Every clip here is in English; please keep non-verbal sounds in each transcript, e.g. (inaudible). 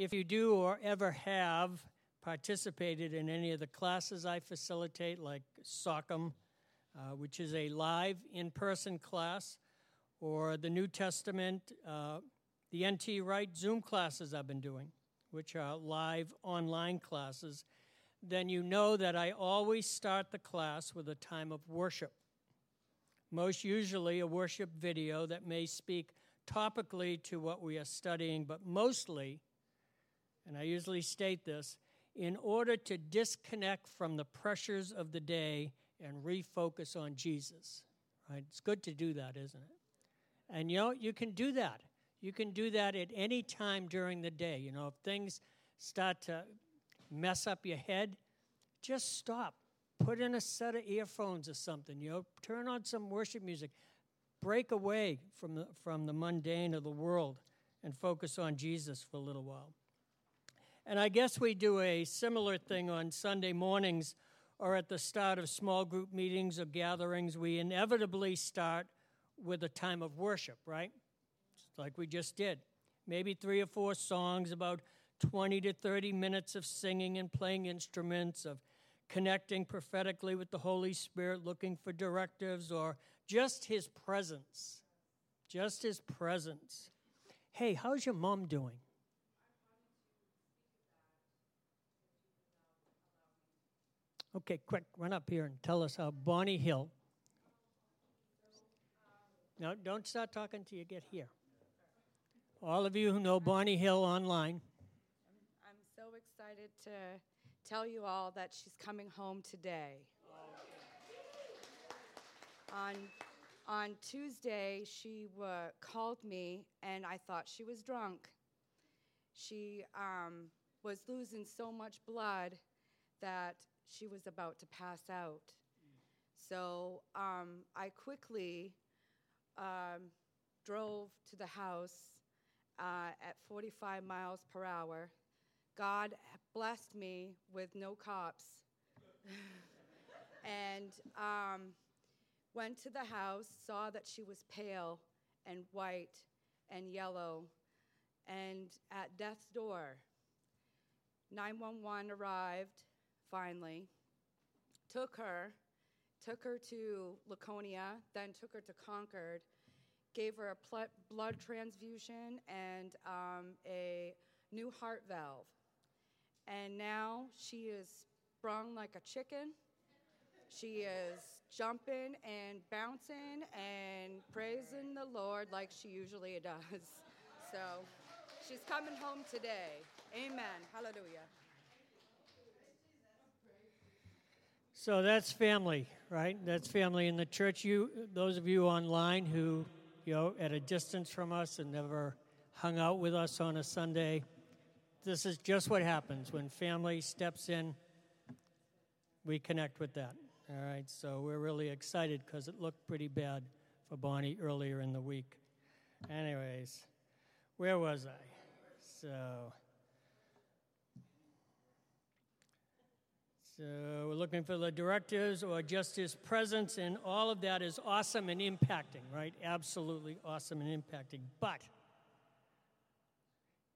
If you do or ever have participated in any of the classes I facilitate, like SOCM, uh, which is a live in person class, or the New Testament, uh, the NT Wright Zoom classes I've been doing, which are live online classes, then you know that I always start the class with a time of worship. Most usually, a worship video that may speak topically to what we are studying, but mostly, and I usually state this, in order to disconnect from the pressures of the day and refocus on Jesus. Right? It's good to do that, isn't it? And you know, you can do that. You can do that at any time during the day. You know, if things start to mess up your head, just stop. Put in a set of earphones or something. You know, turn on some worship music. Break away from the, from the mundane of the world and focus on Jesus for a little while. And I guess we do a similar thing on Sunday mornings or at the start of small group meetings or gatherings. We inevitably start with a time of worship, right? Just like we just did. Maybe three or four songs, about 20 to 30 minutes of singing and playing instruments, of connecting prophetically with the Holy Spirit, looking for directives, or just His presence. Just His presence. Hey, how's your mom doing? Okay, quick, run up here and tell us how Bonnie Hill. No, don't start talking till you get here. All of you who know Bonnie Hill online. I'm so excited to tell you all that she's coming home today. On, on Tuesday, she called me, and I thought she was drunk. She um, was losing so much blood that she was about to pass out. So um, I quickly um, drove to the house uh, at 45 miles per hour. God blessed me with no cops. (laughs) and um, went to the house, saw that she was pale and white and yellow, and at death's door. 911 arrived finally, took her, took her to Laconia, then took her to Concord, gave her a pl- blood transfusion and um, a new heart valve. And now she is sprung like a chicken. She is jumping and bouncing and praising the Lord like she usually (laughs) does. So she's coming home today. Amen. Hallelujah. So that's family, right? That's family in the church. You, those of you online who, you know, at a distance from us and never hung out with us on a Sunday, this is just what happens when family steps in. We connect with that. All right, so we're really excited because it looked pretty bad for Bonnie earlier in the week. Anyways, where was I? So. So we're looking for the directives or just his presence, and all of that is awesome and impacting, right? Absolutely awesome and impacting. But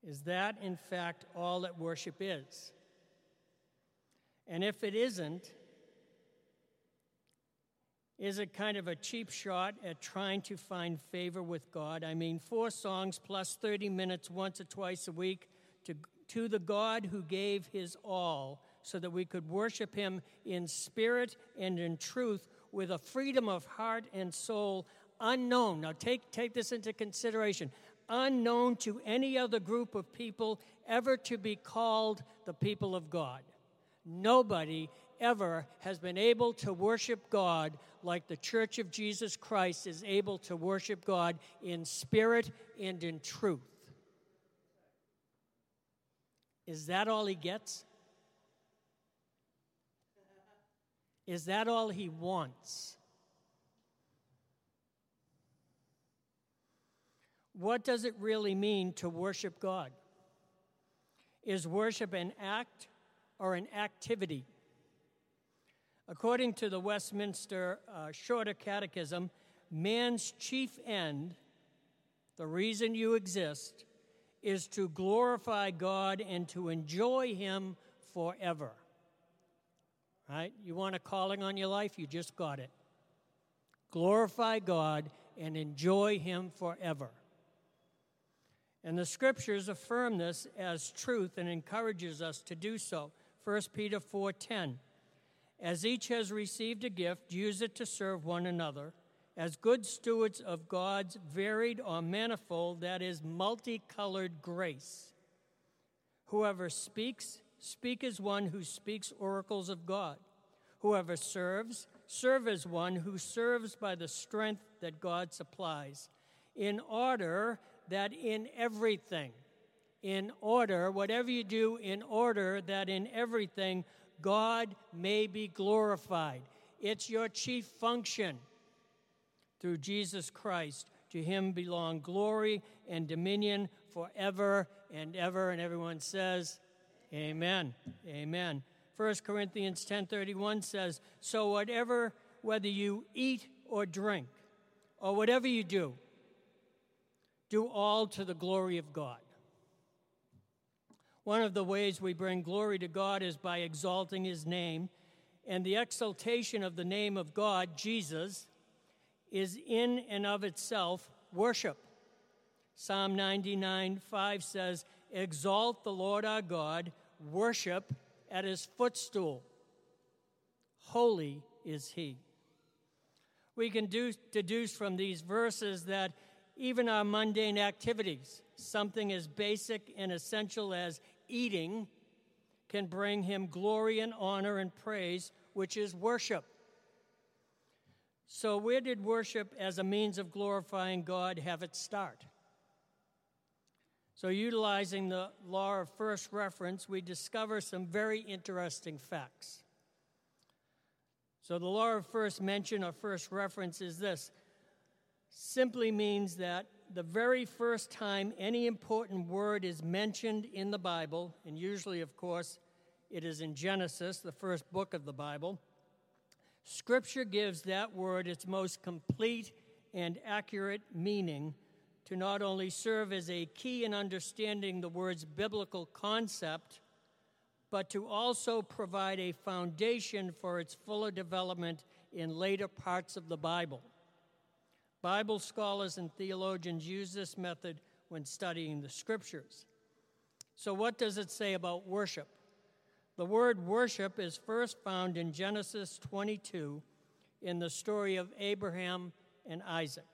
is that, in fact, all that worship is? And if it isn't, is it kind of a cheap shot at trying to find favor with God? I mean, four songs plus 30 minutes once or twice a week to, to the God who gave his all so that we could worship Him in spirit and in truth with a freedom of heart and soul unknown. Now, take, take this into consideration unknown to any other group of people ever to be called the people of God. Nobody ever has been able to worship God like the Church of Jesus Christ is able to worship God in spirit and in truth. Is that all he gets? Is that all he wants? What does it really mean to worship God? Is worship an act or an activity? According to the Westminster uh, Shorter Catechism, man's chief end, the reason you exist, is to glorify God and to enjoy Him forever. Right? You want a calling on your life? You just got it. Glorify God and enjoy Him forever. And the scriptures affirm this as truth and encourages us to do so. 1 Peter 4:10 As each has received a gift, use it to serve one another as good stewards of God's varied or manifold, that is, multicolored grace. Whoever speaks, speak as one who speaks oracles of God. Whoever serves, serve as one who serves by the strength that God supplies, in order that in everything, in order, whatever you do, in order that in everything God may be glorified. It's your chief function through Jesus Christ. To him belong glory and dominion forever and ever. And everyone says, Amen. Amen. 1 Corinthians 10:31 says, "So whatever whether you eat or drink or whatever you do, do all to the glory of God." One of the ways we bring glory to God is by exalting his name, and the exaltation of the name of God, Jesus, is in and of itself worship. Psalm 99 5 says, Exalt the Lord our God, worship at his footstool. Holy is he. We can deduce from these verses that even our mundane activities, something as basic and essential as eating, can bring him glory and honor and praise, which is worship. So, where did worship as a means of glorifying God have its start? So, utilizing the law of first reference, we discover some very interesting facts. So, the law of first mention or first reference is this simply means that the very first time any important word is mentioned in the Bible, and usually, of course, it is in Genesis, the first book of the Bible Scripture gives that word its most complete and accurate meaning to not only serve as a key in understanding the word's biblical concept, but to also provide a foundation for its fuller development in later parts of the Bible. Bible scholars and theologians use this method when studying the scriptures. So, what does it say about worship? The word worship is first found in Genesis 22 in the story of Abraham and Isaac.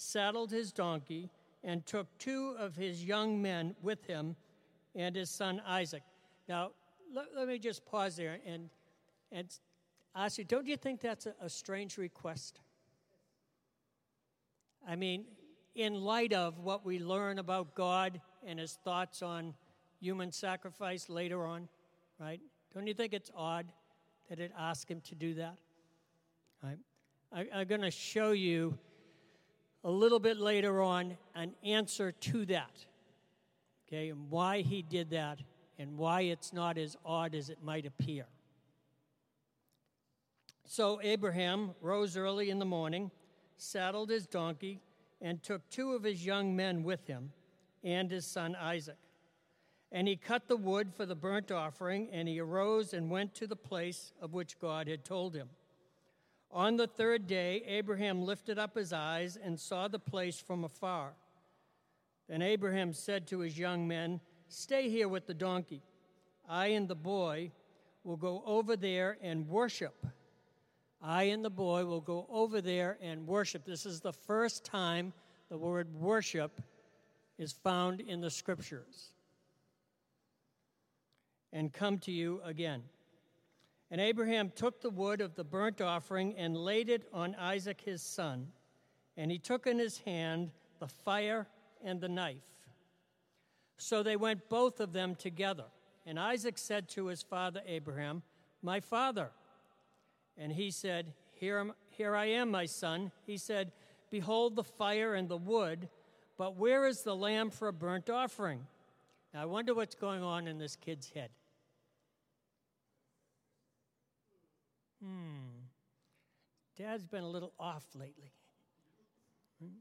saddled his donkey, and took two of his young men with him and his son Isaac. Now, let, let me just pause there and, and ask you don't you think that's a, a strange request? I mean, in light of what we learn about God and his thoughts on human sacrifice later on right? Don't you think it's odd that it asked him to do that? Right? I, I'm going to show you a little bit later on an answer to that, okay, and why he did that and why it's not as odd as it might appear. So Abraham rose early in the morning, saddled his donkey, and took two of his young men with him and his son Isaac. And he cut the wood for the burnt offering, and he arose and went to the place of which God had told him. On the third day, Abraham lifted up his eyes and saw the place from afar. Then Abraham said to his young men, Stay here with the donkey. I and the boy will go over there and worship. I and the boy will go over there and worship. This is the first time the word worship is found in the scriptures and come to you again. And Abraham took the wood of the burnt offering and laid it on Isaac his son, and he took in his hand the fire and the knife. So they went both of them together. And Isaac said to his father Abraham, My father. And he said, Here, am, here I am, my son. He said, Behold the fire and the wood, but where is the lamb for a burnt offering? Now, I wonder what's going on in this kid's head. Hmm. Dad's been a little off lately. Hmm?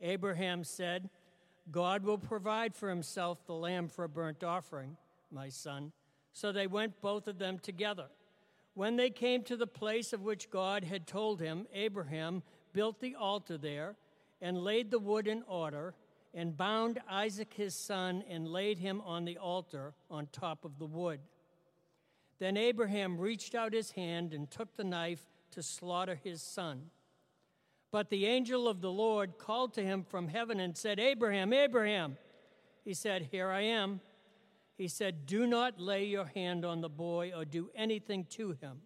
Abraham said, God will provide for himself the lamb for a burnt offering, my son. So they went both of them together. When they came to the place of which God had told him, Abraham built the altar there and laid the wood in order and bound Isaac his son and laid him on the altar on top of the wood. Then Abraham reached out his hand and took the knife to slaughter his son. But the angel of the Lord called to him from heaven and said, Abraham, Abraham. He said, Here I am. He said, Do not lay your hand on the boy or do anything to him.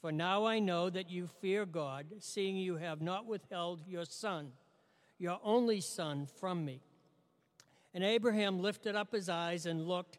For now I know that you fear God, seeing you have not withheld your son, your only son, from me. And Abraham lifted up his eyes and looked,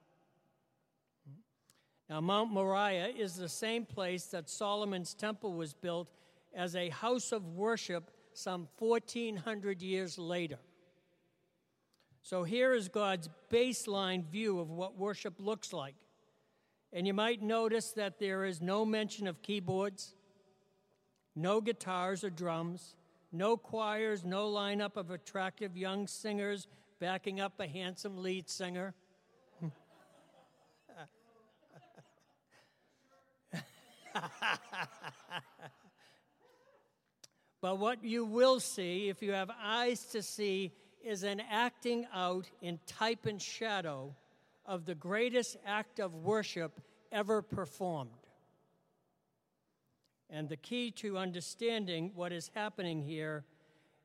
Now, Mount Moriah is the same place that Solomon's temple was built as a house of worship some 1400 years later. So here is God's baseline view of what worship looks like. And you might notice that there is no mention of keyboards, no guitars or drums, no choirs, no lineup of attractive young singers backing up a handsome lead singer. (laughs) But what you will see, if you have eyes to see, is an acting out in type and shadow of the greatest act of worship ever performed. And the key to understanding what is happening here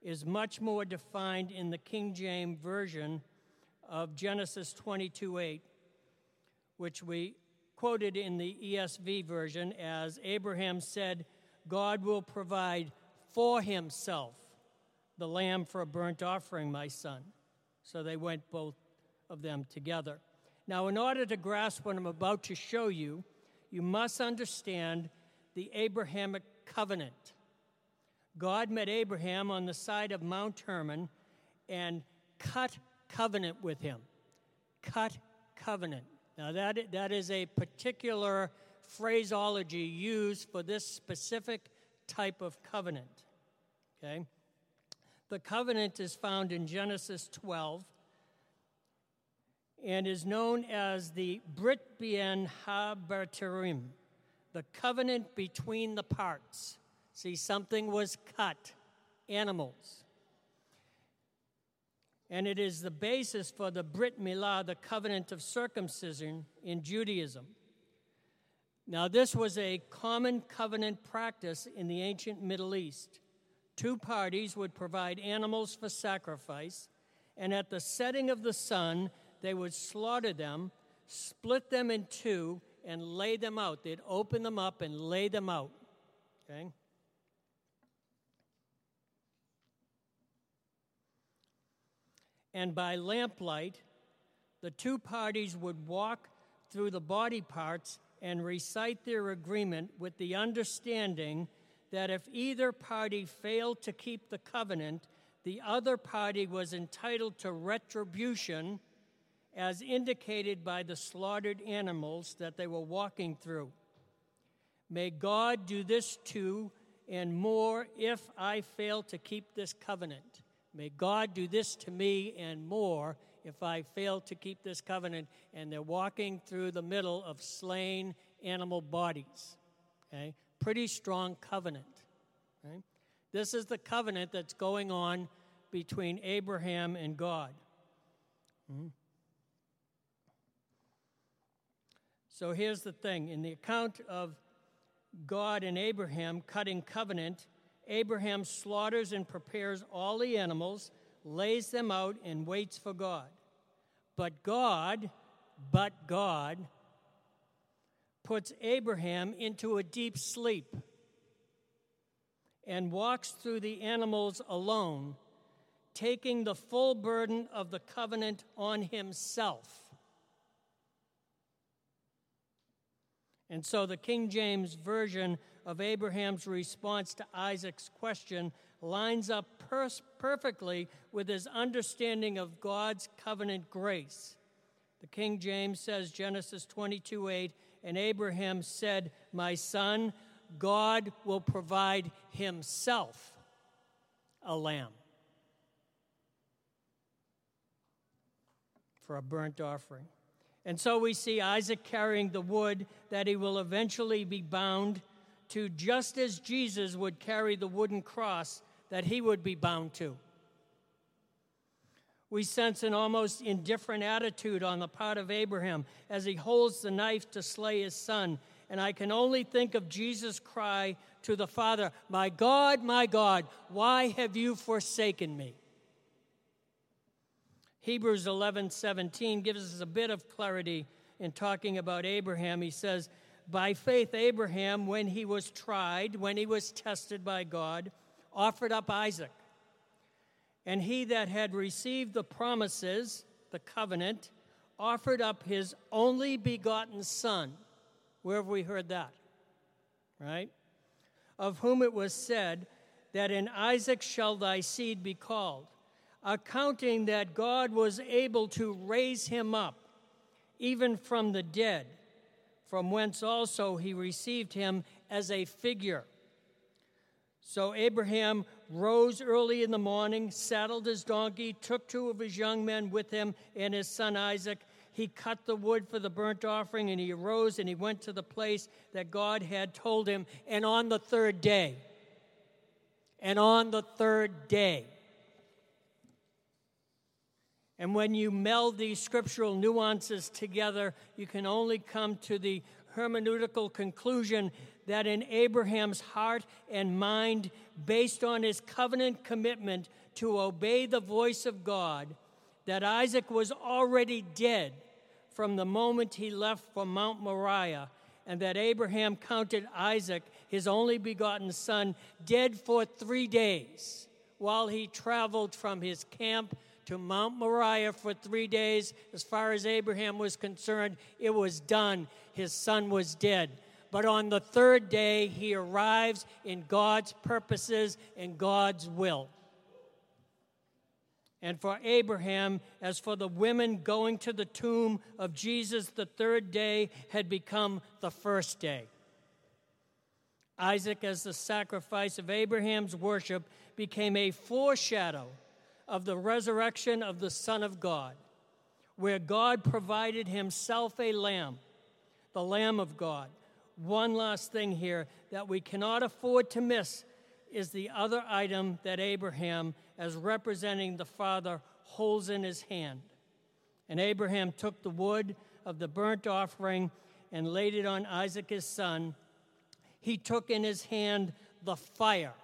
is much more defined in the King James Version of Genesis 22 8, which we quoted in the ESV version as Abraham said, God will provide for himself the lamb for a burnt offering, my son. So they went both of them together. Now, in order to grasp what I'm about to show you, you must understand the Abrahamic covenant. God met Abraham on the side of Mount Hermon and cut covenant with him. Cut covenant. Now, that, that is a particular phraseology used for this specific type of covenant. Okay? The covenant is found in Genesis 12 and is known as the Brit Bein HaBetarim, the covenant between the parts. See, something was cut, animals. And it is the basis for the Brit Milah, the covenant of circumcision in Judaism. Now, this was a common covenant practice in the ancient Middle East. Two parties would provide animals for sacrifice, and at the setting of the sun, they would slaughter them, split them in two, and lay them out. They'd open them up and lay them out. Okay? And by lamplight, the two parties would walk through the body parts and recite their agreement with the understanding that if either party failed to keep the covenant, the other party was entitled to retribution as indicated by the slaughtered animals that they were walking through. May God do this too and more if I fail to keep this covenant. May God do this to me and more if I fail to keep this covenant. And they're walking through the middle of slain animal bodies. Okay? pretty strong covenant. This is the covenant that's going on between Abraham and God. Hmm? So here's the thing in the account of God and Abraham cutting covenant, Abraham slaughters and prepares all the animals, lays them out, and waits for God. But God, but God, puts Abraham into a deep sleep and walks through the animals alone, taking the full burden of the covenant on himself. And so the King James Version of Abraham's response to Isaac's question lines up per- perfectly with his understanding of God's covenant grace. The King James says, Genesis 22 8, and Abraham said, My son, God will provide himself a lamb for a burnt offering. And so we see Isaac carrying the wood that he will eventually be bound to, just as Jesus would carry the wooden cross that he would be bound to. We sense an almost indifferent attitude on the part of Abraham as he holds the knife to slay his son. And I can only think of Jesus' cry to the Father, My God, my God, why have you forsaken me? Hebrews 11 17 gives us a bit of clarity in talking about Abraham. He says, By faith, Abraham, when he was tried, when he was tested by God, offered up Isaac. And he that had received the promises, the covenant, offered up his only begotten son. Where have we heard that? Right? Of whom it was said, That in Isaac shall thy seed be called accounting that God was able to raise him up, even from the dead, from whence also he received him as a figure. So Abraham rose early in the morning, saddled his donkey, took two of his young men with him and his son Isaac. He cut the wood for the burnt offering, and he arose and he went to the place that God had told him. And on the third day, and on the third day, and when you meld these scriptural nuances together, you can only come to the hermeneutical conclusion that in Abraham's heart and mind, based on his covenant commitment to obey the voice of God, that Isaac was already dead from the moment he left for Mount Moriah, and that Abraham counted Isaac, his only begotten son, dead for three days while he traveled from his camp to Mount Moriah for three days. As far as Abraham was concerned, it was done. His son was dead. But on the third day, he arrives in God's purposes and God's will. And for Abraham, as for the women going to the tomb of Jesus, the third day had become the first day. Isaac, as the sacrifice of Abraham's worship, became a foreshadow of the resurrection of the Son of God, where God provided himself a lamb, the Lamb of God. One last thing here that we cannot afford to miss is the other item that Abraham, as representing the Father, holds in his hand. And Abraham took the wood of the burnt offering and laid it on Isaac his son. He took in his hand the fire.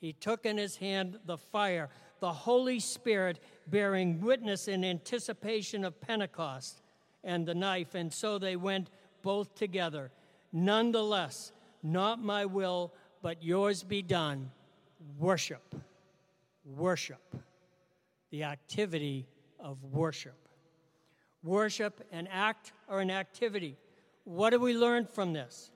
He took in his hand the fire the Holy Spirit bearing witness in anticipation of Pentecost and the knife, and so they went both together. Nonetheless, not my will, but yours be done. Worship. Worship. The activity of worship. Worship, an act or an activity. What do we learn from this?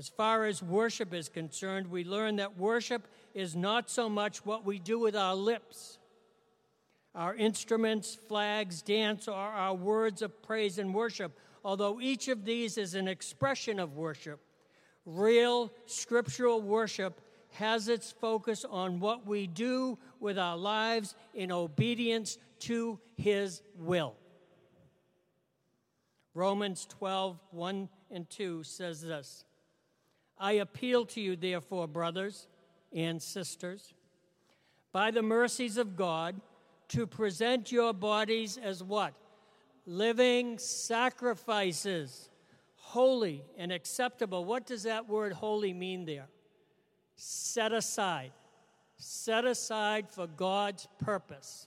As far as worship is concerned, we learn that worship is not so much what we do with our lips. Our instruments, flags, dance are our words of praise and worship, although each of these is an expression of worship. Real scriptural worship has its focus on what we do with our lives in obedience to His will. Romans 12, 1 and 2 says this I appeal to you, therefore, brothers and sisters, by the mercies of God, to present your bodies as what? living sacrifices, holy and acceptable. What does that word holy mean there? Set aside. Set aside for God's purpose.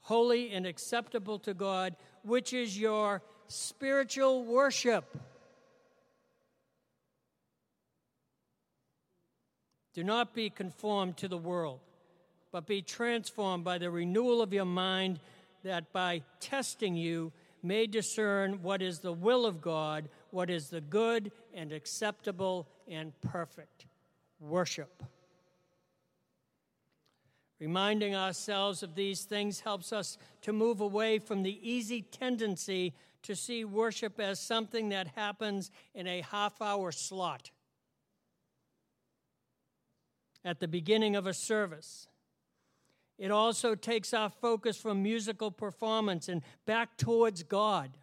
Holy and acceptable to God, which is your spiritual worship. Do not be conformed to the world, but be transformed by the renewal of your mind, that by testing you may discern what is the will of God, what is the good and acceptable and perfect. Worship. Reminding ourselves of these things helps us to move away from the easy tendency to see worship as something that happens in a half hour slot at the beginning of a service. It also takes our focus from musical performance and back towards God.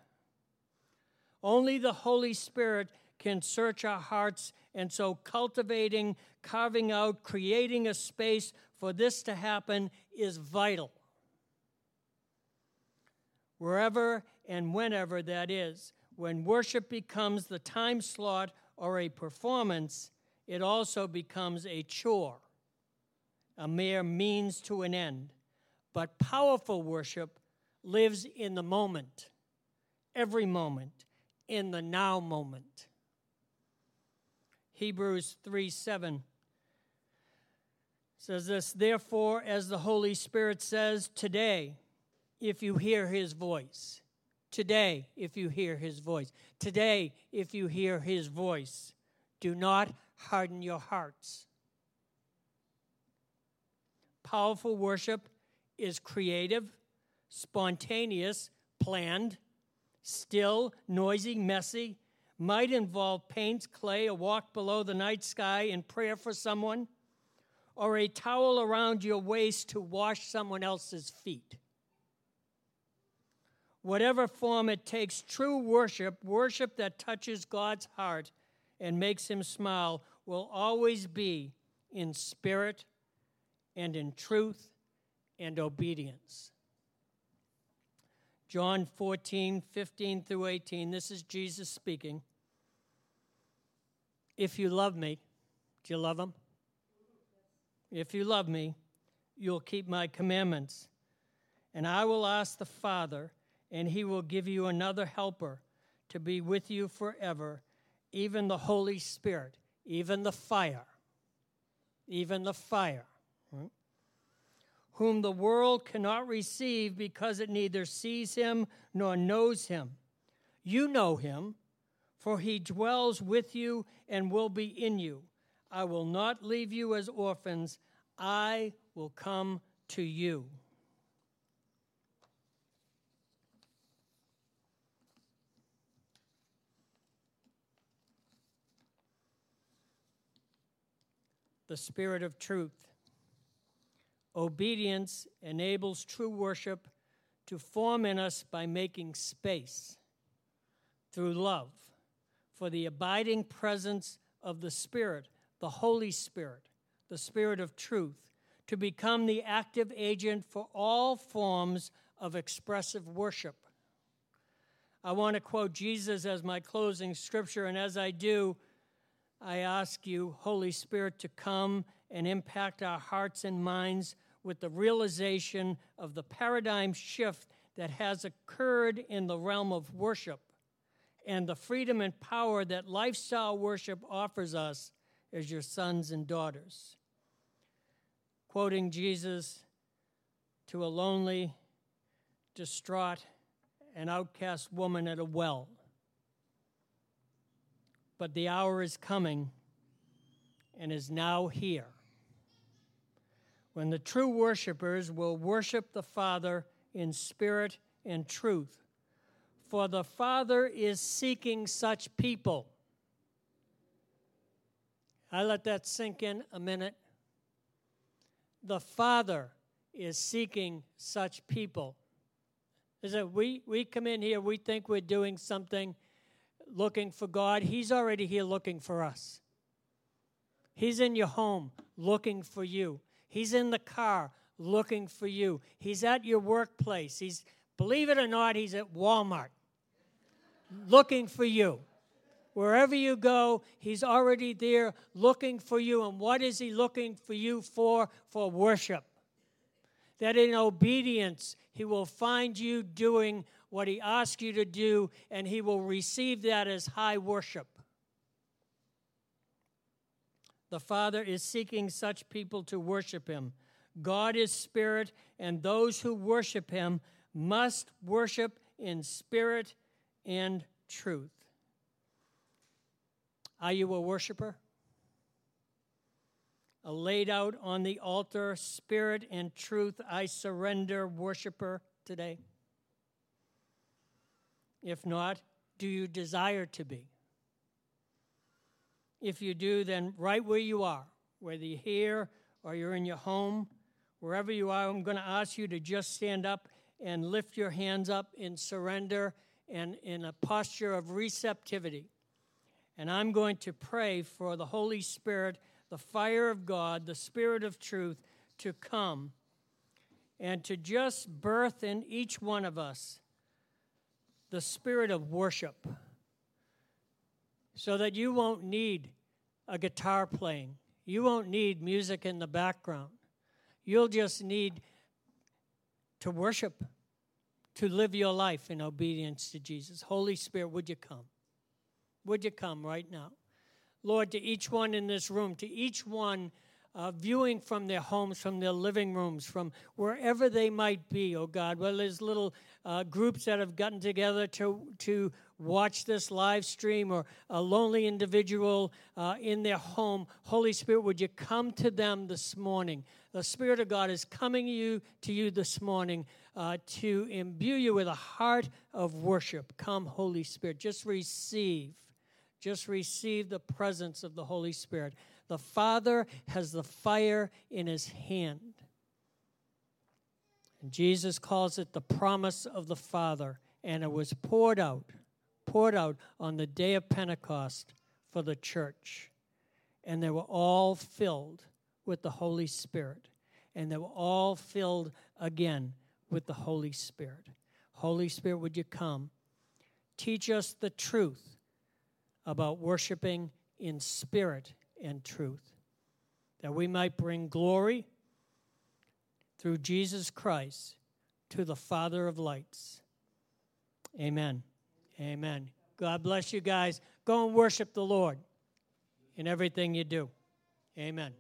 Only the Holy Spirit can search our hearts, and so cultivating, carving out, creating a space for this to happen is vital. Wherever and whenever that is, when worship becomes the time slot or a performance, it also becomes a chore, a mere means to an end. But powerful worship lives in the moment, every moment, in the now moment. Hebrews 3 7 says this Therefore, as the Holy Spirit says, today, if you hear his voice, today, if you hear his voice, today, if you hear his voice, do not harden your hearts. Powerful worship is creative, spontaneous, planned, still, noisy, messy, might involve paints, clay, a walk below the night sky in prayer for someone, or a towel around your waist to wash someone else's feet. Whatever form it takes, true worship, worship that touches God's heart and makes him smile, will always be in spirit and in truth and obedience. John 14, 15 through 18. This is Jesus speaking. If you love me, do you love him? If you love me, you'll keep my commandments. And I will ask the Father, and he will give you another helper to be with you forever, even the Holy Spirit even the fire, even the fire, right? whom the world cannot receive because it neither sees him nor knows him. You know him, for he dwells with you and will be in you. I will not leave you as orphans, I will come to you. The Spirit of truth. Obedience enables true worship to form in us by making space through love for the abiding presence of the Spirit, the Holy Spirit, the Spirit of truth, to become the active agent for all forms of expressive worship. I want to quote Jesus as my closing scripture, and as I do, I ask you, Holy Spirit, to come and impact our hearts and minds with the realization of the paradigm shift that has occurred in the realm of worship and the freedom and power that lifestyle worship offers us as your sons and daughters. Quoting Jesus to a lonely, distraught, and outcast woman at a well but the hour is coming and is now here when the true worshipers will worship the Father in spirit and truth. For the Father is seeking such people. I let that sink in a minute. The Father is seeking such people. Is it we, we come in here, we think we're doing something looking for God, He's already here looking for us. He's in your home looking for you. He's in the car looking for you. He's at your workplace. He's Believe it or not, he's at Walmart looking for you. Wherever you go, he's already there looking for you. And what is he looking for you for? For worship. That in obedience, he will find you doing what he asks you to do, and he will receive that as high worship. The Father is seeking such people to worship him. God is spirit, and those who worship him must worship in spirit and truth. Are you a worshiper? A laid out on the altar, spirit and truth, I surrender worshiper today? If not, do you desire to be? If you do, then right where you are, whether you're here or you're in your home, wherever you are, I'm going to ask you to just stand up and lift your hands up in surrender and in a posture of receptivity. And I'm going to pray for the Holy Spirit, the fire of God, the Spirit of truth to come and to just birth in each one of us the spirit of worship so that you won't need a guitar playing. You won't need music in the background. You'll just need to worship, to live your life in obedience to Jesus. Holy Spirit, would you come? Would you come right now? Lord, to each one in this room, to each one uh, viewing from their homes, from their living rooms, from wherever they might be, oh God. Well, there's little uh, groups that have gotten together to, to watch this live stream or a lonely individual uh, in their home. Holy Spirit, would you come to them this morning? The Spirit of God is coming you, to you this morning uh, to imbue you with a heart of worship. Come, Holy Spirit. Just receive. Just receive the presence of the Holy Spirit. The Father has the fire in his hand. And Jesus calls it the promise of the Father, and it was poured out, poured out on the day of Pentecost for the church. And they were all filled with the Holy Spirit. And they were all filled again with the Holy Spirit. Holy Spirit, would you come? Teach us the truth about worshiping in spirit and truth, that we might bring glory through Jesus Christ to the Father of lights. Amen. Amen. God bless you guys. Go and worship the Lord in everything you do. Amen.